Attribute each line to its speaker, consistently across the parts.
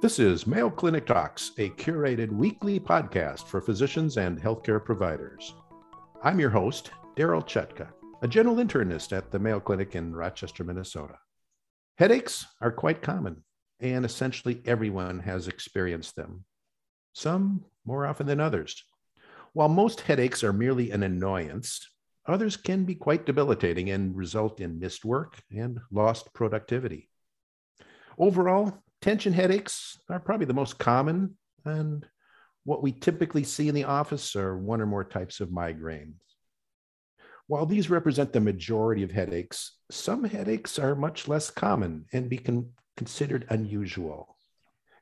Speaker 1: This is Mayo Clinic Talks, a curated weekly podcast for physicians and healthcare providers. I'm your host, Daryl Chutka, a general internist at the Mayo Clinic in Rochester, Minnesota. Headaches are quite common, and essentially everyone has experienced them, some more often than others. While most headaches are merely an annoyance, others can be quite debilitating and result in missed work and lost productivity. Overall, tension headaches are probably the most common and what we typically see in the office are one or more types of migraines. While these represent the majority of headaches, some headaches are much less common and be con- considered unusual.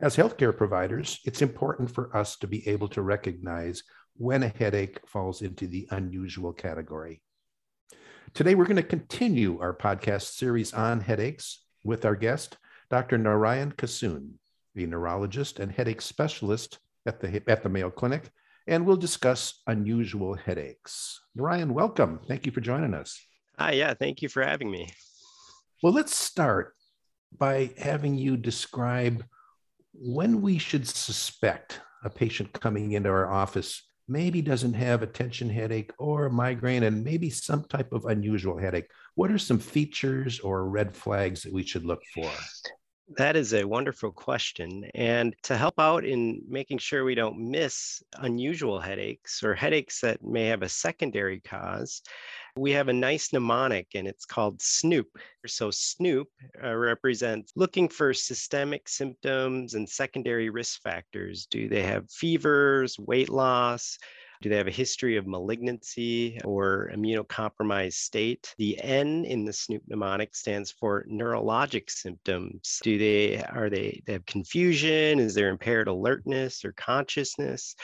Speaker 1: As healthcare providers, it's important for us to be able to recognize when a headache falls into the unusual category. Today, we're going to continue our podcast series on headaches with our guest, Dr. Narayan Kissoon, the neurologist and headache specialist at the, at the Mayo Clinic, and we'll discuss unusual headaches. Narayan, welcome. Thank you for joining us.
Speaker 2: Hi, yeah, thank you for having me.
Speaker 1: Well, let's start by having you describe when we should suspect a patient coming into our office maybe doesn't have a tension headache or a migraine and maybe some type of unusual headache. What are some features or red flags that we should look for?
Speaker 2: That is a wonderful question. And to help out in making sure we don't miss unusual headaches or headaches that may have a secondary cause, we have a nice mnemonic and it's called SNOOP. So, SNOOP uh, represents looking for systemic symptoms and secondary risk factors. Do they have fevers, weight loss? Do they have a history of malignancy or immunocompromised state? The N in the SNOOP mnemonic stands for neurologic symptoms. Do they are they, they have confusion? Is there impaired alertness or consciousness?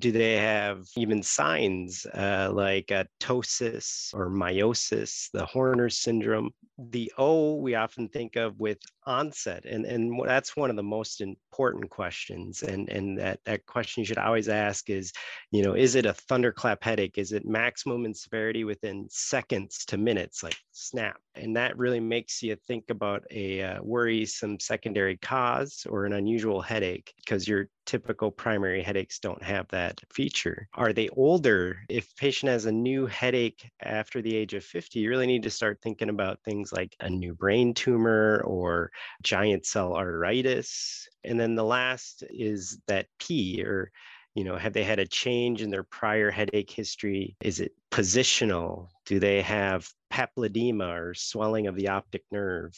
Speaker 2: Do they have even signs uh, like uh, ptosis or miosis, the Horner syndrome? The O we often think of with onset, and, and that's one of the most important questions. And, and that, that question you should always ask is, you know, is it a thunderclap headache? Is it maximum in severity within seconds to minutes, like snap? And that really makes you think about a uh, worrisome secondary cause or an unusual headache because your typical primary headaches don't have that feature. Are they older? If patient has a new headache after the age of 50, you really need to start thinking about things like a new brain tumor or giant cell arteritis. And then the last is that P or you know have they had a change in their prior headache history? Is it positional? Do they have papilledema or swelling of the optic nerve?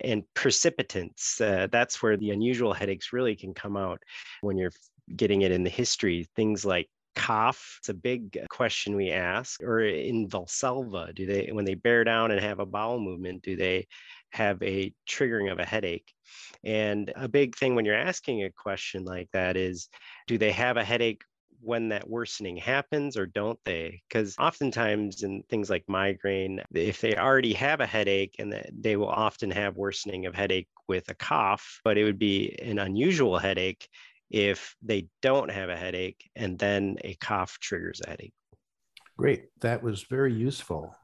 Speaker 2: And precipitants uh, that's where the unusual headaches really can come out when you're getting it in the history. Things like cough it's a big question we ask or in valsalva do they when they bear down and have a bowel movement do they have a triggering of a headache and a big thing when you're asking a question like that is do they have a headache when that worsening happens or don't they? Because oftentimes in things like migraine, if they already have a headache and they will often have worsening of headache with a cough, but it would be an unusual headache if they don't have a headache and then a cough triggers a headache.
Speaker 1: Great. That was very useful.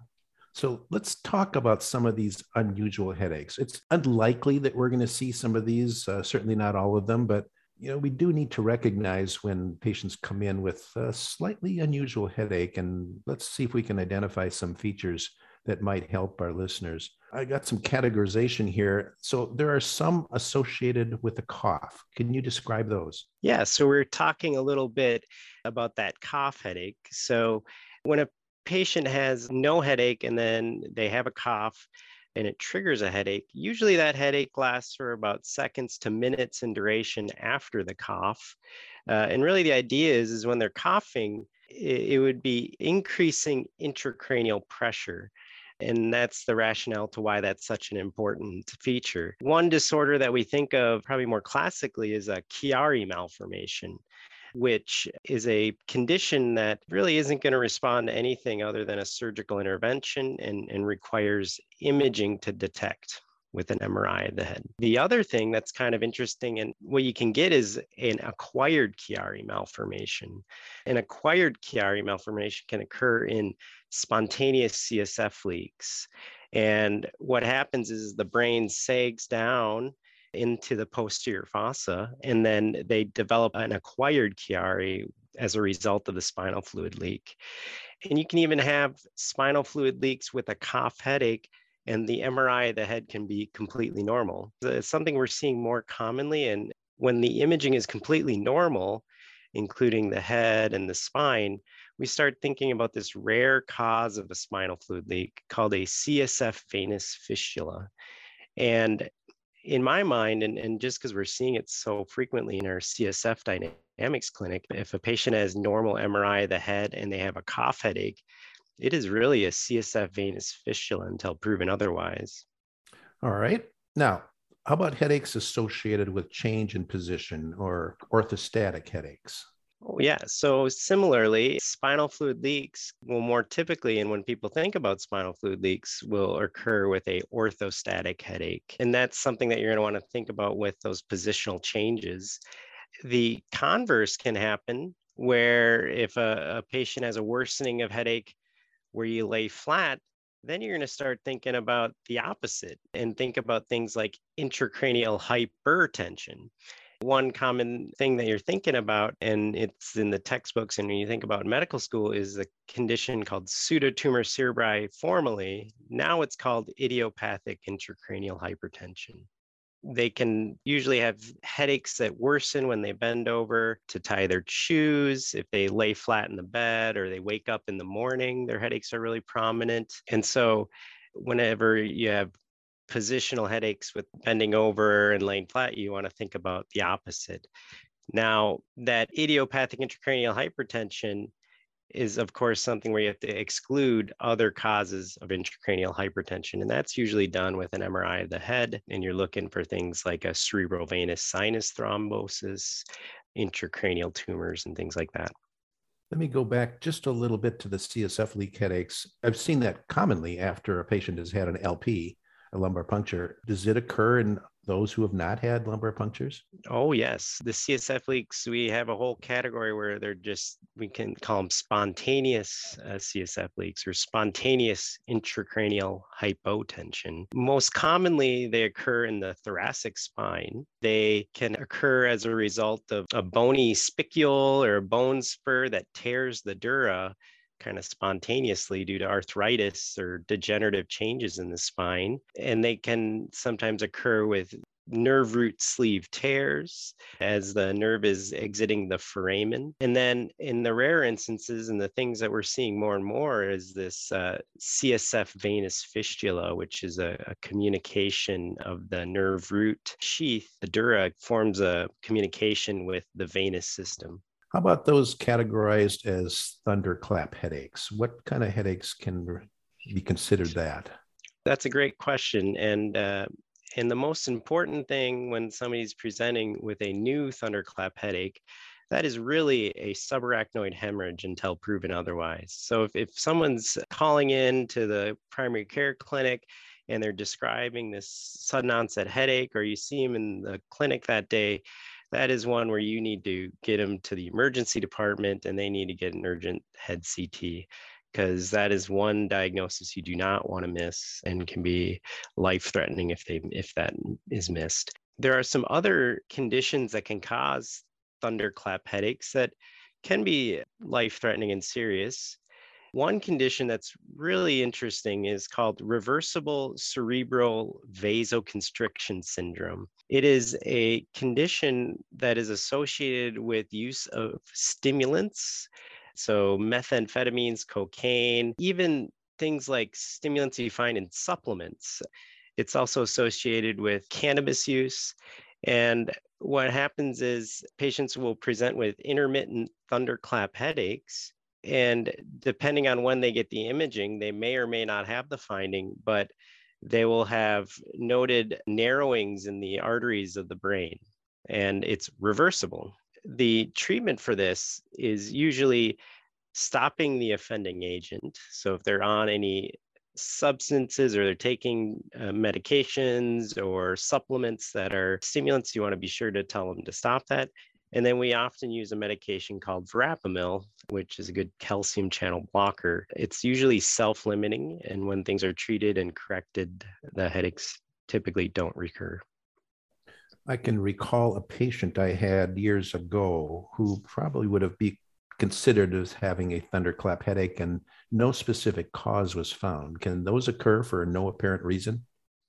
Speaker 1: So let's talk about some of these unusual headaches. It's unlikely that we're going to see some of these, uh, certainly not all of them, but you know, we do need to recognize when patients come in with a slightly unusual headache, and let's see if we can identify some features that might help our listeners. I got some categorization here. So there are some associated with a cough. Can you describe those?
Speaker 2: Yeah. So we're talking a little bit about that cough headache. So when a patient has no headache and then they have a cough, and it triggers a headache, usually that headache lasts for about seconds to minutes in duration after the cough. Uh, and really, the idea is, is when they're coughing, it, it would be increasing intracranial pressure. And that's the rationale to why that's such an important feature. One disorder that we think of probably more classically is a Chiari malformation which is a condition that really isn't going to respond to anything other than a surgical intervention and, and requires imaging to detect with an MRI of the head. The other thing that's kind of interesting and what you can get is an acquired Chiari malformation. An acquired Chiari malformation can occur in spontaneous CSF leaks. And what happens is the brain sags down into the posterior fossa, and then they develop an acquired Chiari as a result of the spinal fluid leak. And you can even have spinal fluid leaks with a cough headache, and the MRI of the head can be completely normal. It's something we're seeing more commonly. And when the imaging is completely normal, including the head and the spine, we start thinking about this rare cause of a spinal fluid leak called a CSF venous fistula. And in my mind, and, and just because we're seeing it so frequently in our CSF dynamics clinic, if a patient has normal MRI of the head and they have a cough headache, it is really a CSF venous fistula until proven otherwise.
Speaker 1: All right. Now, how about headaches associated with change in position or orthostatic headaches?
Speaker 2: Oh, yeah. So similarly, spinal fluid leaks will more typically, and when people think about spinal fluid leaks, will occur with a orthostatic headache. And that's something that you're going to want to think about with those positional changes. The converse can happen where if a, a patient has a worsening of headache where you lay flat, then you're going to start thinking about the opposite and think about things like intracranial hypertension one common thing that you're thinking about, and it's in the textbooks, and when you think about medical school, is a condition called pseudotumor cerebri formerly. Now it's called idiopathic intracranial hypertension. They can usually have headaches that worsen when they bend over to tie their shoes. If they lay flat in the bed or they wake up in the morning, their headaches are really prominent. And so, whenever you have positional headaches with bending over and laying flat, you want to think about the opposite. Now, that idiopathic intracranial hypertension is, of course, something where you have to exclude other causes of intracranial hypertension. And that's usually done with an MRI of the head. And you're looking for things like a cerebrovenous sinus thrombosis, intracranial tumors, and things like that.
Speaker 1: Let me go back just a little bit to the CSF leak headaches. I've seen that commonly after a patient has had an LP a lumbar puncture. Does it occur in those who have not had lumbar punctures?
Speaker 2: Oh, yes. The CSF leaks, we have a whole category where they're just, we can call them spontaneous uh, CSF leaks or spontaneous intracranial hypotension. Most commonly, they occur in the thoracic spine. They can occur as a result of a bony spicule or a bone spur that tears the dura kind of spontaneously due to arthritis or degenerative changes in the spine. And they can sometimes occur with nerve root sleeve tears as the nerve is exiting the foramen. And then in the rare instances, and the things that we're seeing more and more is this uh, CSF venous fistula, which is a, a, communication of the nerve root sheath. The dura forms a communication with the venous system.
Speaker 1: How about those categorized as thunderclap headaches? What kind of headaches can be considered that?
Speaker 2: That's a great question. And uh, and the most important thing when somebody's presenting with a new thunderclap headache, that is really a subarachnoid hemorrhage until proven otherwise. So if, if someone's calling in to the primary care clinic and they're describing this sudden onset headache, or you see them in the clinic that day, that is one where you need to get them to the emergency department and they need to get an urgent head CT because that is one diagnosis you do not want to miss and can be life threatening if they if that is missed. There are some other conditions that can cause thunderclap headaches that can be life threatening and serious. One condition that's really interesting is called reversible cerebral vasoconstriction syndrome. It is a condition that is associated with use of stimulants, so methamphetamines, cocaine, even things like stimulants you find in supplements. It's also associated with cannabis use. And what happens is patients will present with intermittent thunderclap headaches and depending on when they get the imaging, they may or may not have the finding, but they will have noted narrowings in the arteries of the brain, and it's reversible. The treatment for this is usually stopping the offending agent. So if they're on any substances or they're taking uh, medications or supplements that are stimulants, you want to be sure to tell them to stop that And then we often use a medication called verapamil, which is a good calcium channel blocker. It's usually self limiting. And when things are treated and corrected, the headaches typically don't recur.
Speaker 1: I can recall a patient I had years ago who probably would have be considered as having a thunderclap headache and no specific cause was found. Can those occur for no apparent reason?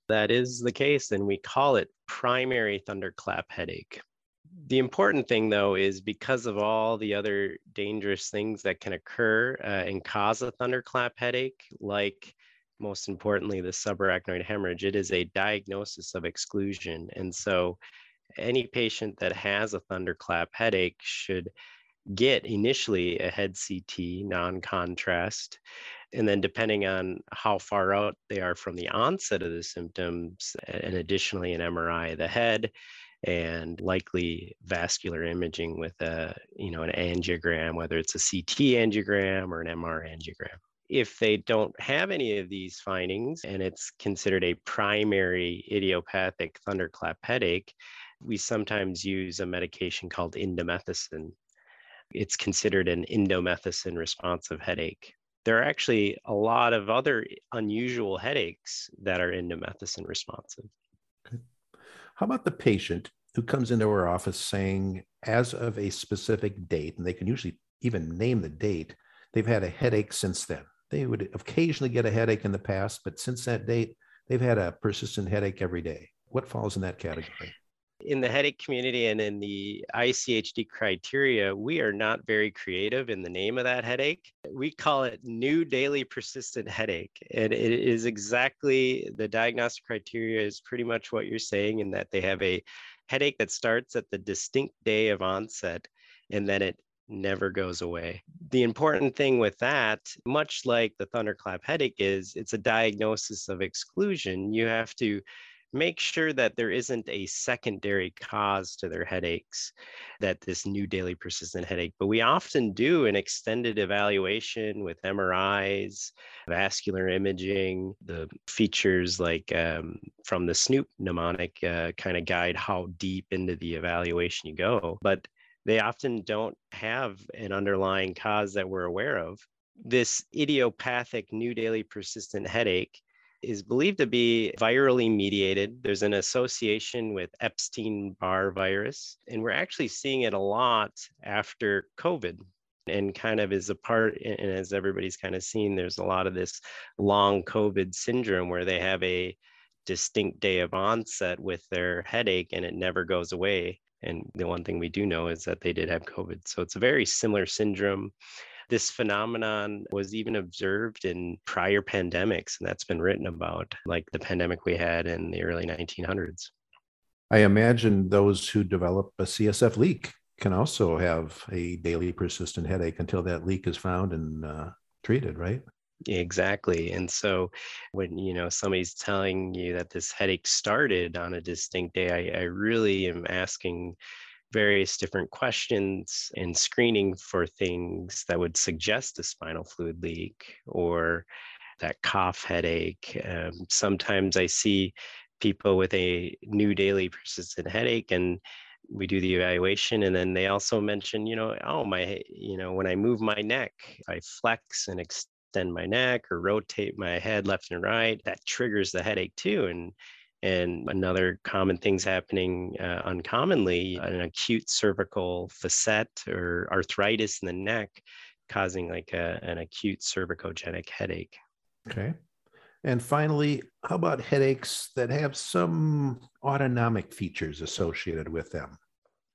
Speaker 2: That is the case, and we call it primary thunderclap headache. The important thing, though, is because of all the other dangerous things that can occur uh, and cause a thunderclap headache, like most importantly, the subarachnoid hemorrhage, it is a diagnosis of exclusion. And so, any patient that has a thunderclap headache should get initially a head CT non contrast. And then, depending on how far out they are from the onset of the symptoms, and additionally, an MRI of the head and likely vascular imaging with a you know an angiogram whether it's a CT angiogram or an MR angiogram. If they don't have any of these findings and it's considered a primary idiopathic thunderclap headache we sometimes use a medication called indomethacin. It's considered an indomethacin responsive headache there are actually a lot of other unusual headaches that are indomethacin responsive
Speaker 1: how about the patient who comes into our office saying, as of a specific date, and they can usually even name the date, they've had a headache since then. They would occasionally get a headache in the past, but since that date, they've had a persistent headache every day. What falls in that category?
Speaker 2: In the headache community and in the ICHD criteria, we are not very creative in the name of that headache. We call it new daily persistent headache. And it is exactly the diagnostic criteria is pretty much what you're saying in that they have a headache that starts at the distinct day of onset and then it never goes away. The important thing with that, much like the thunderclap headache, is it's a diagnosis of exclusion. You have to make sure that there isn't a secondary cause to their headaches, that this new daily persistent headache. But we often do an extended evaluation with MRIs, vascular imaging, the features like um, from the Snoop mnemonic uh, kind of guide how deep into the evaluation you go. But they often don't have an underlying cause that we're aware of. This idiopathic new daily persistent headache is believed to be virally mediated. There's an association with Epstein Barr virus, and we're actually seeing it a lot after COVID. And kind of is a part and as everybody's kind of seen there's a lot of this long covid syndrome where they have a distinct day of onset with their headache and it never goes away. And the one thing we do know is that they did have covid. So it's a very similar syndrome this phenomenon was even observed in prior pandemics, and that's been written about, like the pandemic we had in the early 1900s.
Speaker 1: I imagine those who develop a CSF leak can also have a daily persistent headache until that leak is found and uh, treated, right?
Speaker 2: Exactly. And so when you know somebody's telling you that this headache started on a distinct day, I, I really am asking various different questions and screening for things that would suggest a spinal fluid leak or that cough headache. Um, sometimes I see people with a new daily persistent headache and we do the evaluation and then they also mention you know oh my you know when i move my neck i flex and extend my neck or rotate my head left and right that triggers the headache too and and another common things happening uh, uncommonly, an acute cervical facet or arthritis in the neck causing like a, an acute cervicogenic headache.
Speaker 1: Okay. And finally, how about headaches that have some autonomic features associated with them?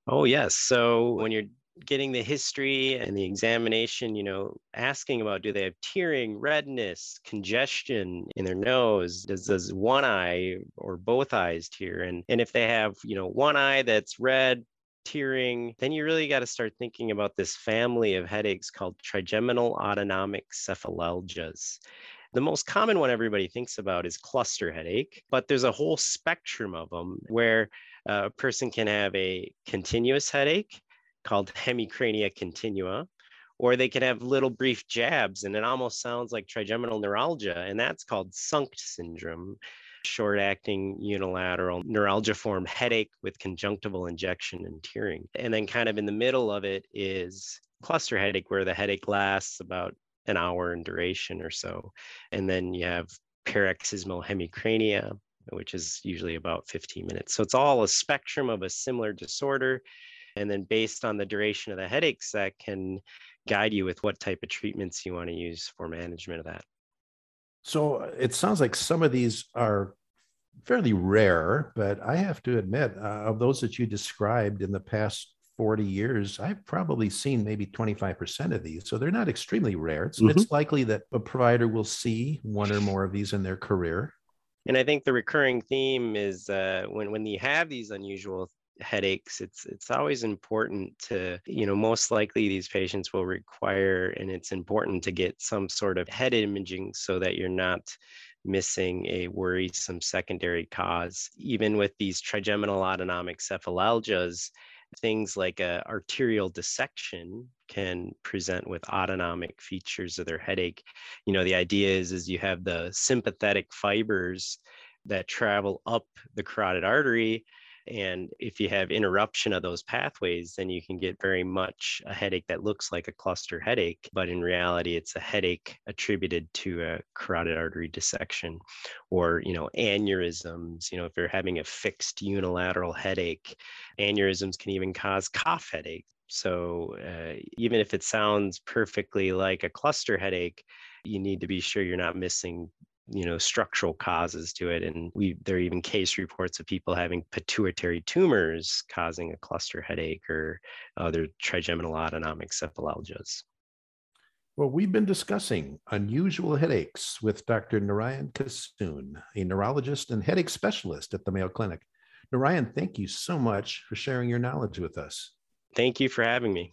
Speaker 2: Oh, yes. So when you're getting the history and the examination, you know, asking about do they have tearing, redness, congestion in their nose? Does, does one eye or both eyes tear? And, and if they have, you know, one eye that's red, tearing, then you really got to start thinking about this family of headaches called trigeminal autonomic cephalalgias. The most common one everybody thinks about is cluster headache, but there's a whole spectrum of them where uh, a person can have a continuous headache, called hemicrania continua, or they can have little brief jabs and it almost sounds like trigeminal neuralgia and that's called SUNCT syndrome short acting unilateral neuralgiform headache with conjunctival injection and tearing. And then kind of in the middle of it is cluster headache where the headache lasts about an hour in duration or so. And then you have paroxysmal hemicrania which is usually about 15 minutes. So it's all a spectrum of a similar disorder and then based on the duration of the headaches that can guide you with what type of treatments you want to use for management of that.
Speaker 1: So uh, it sounds like some of these are fairly rare, but I have to admit, uh, of those that you described in the past 40 years, I've probably seen maybe 25% of these. So they're not extremely rare. It's, mm-hmm. it's likely that a provider will see one or more of these in their career.
Speaker 2: And I think the recurring theme is uh, when, when you have these unusual headaches it's it's always important to you know most likely these patients will require and it's important to get some sort of head imaging so that you're not missing a worrisome secondary cause. Even with these trigeminal autonomic cephalalgias things like a arterial dissection can present with autonomic features of their headache. You know the idea is is you have the sympathetic fibers that travel up the carotid artery and if you have interruption of those pathways, then you can get very much a headache that looks like a cluster headache, but in reality, it's a headache attributed to a carotid artery dissection or, you know, aneurysms. You know, if you're having a fixed unilateral headache, aneurysms can even cause cough headache. So uh, even if it sounds perfectly like a cluster headache, you need to be sure you're not missing you know structural causes to it and we there are even case reports of people having pituitary tumors causing a cluster headache or other trigeminal autonomic cephalalgias
Speaker 1: well, we've been discussing unusual headaches with Dr. Narayan Kissoon, a neurologist and headache specialist at the Mayo Clinic. Narayan, thank you so much for sharing your knowledge with us.
Speaker 2: Thank you for having me.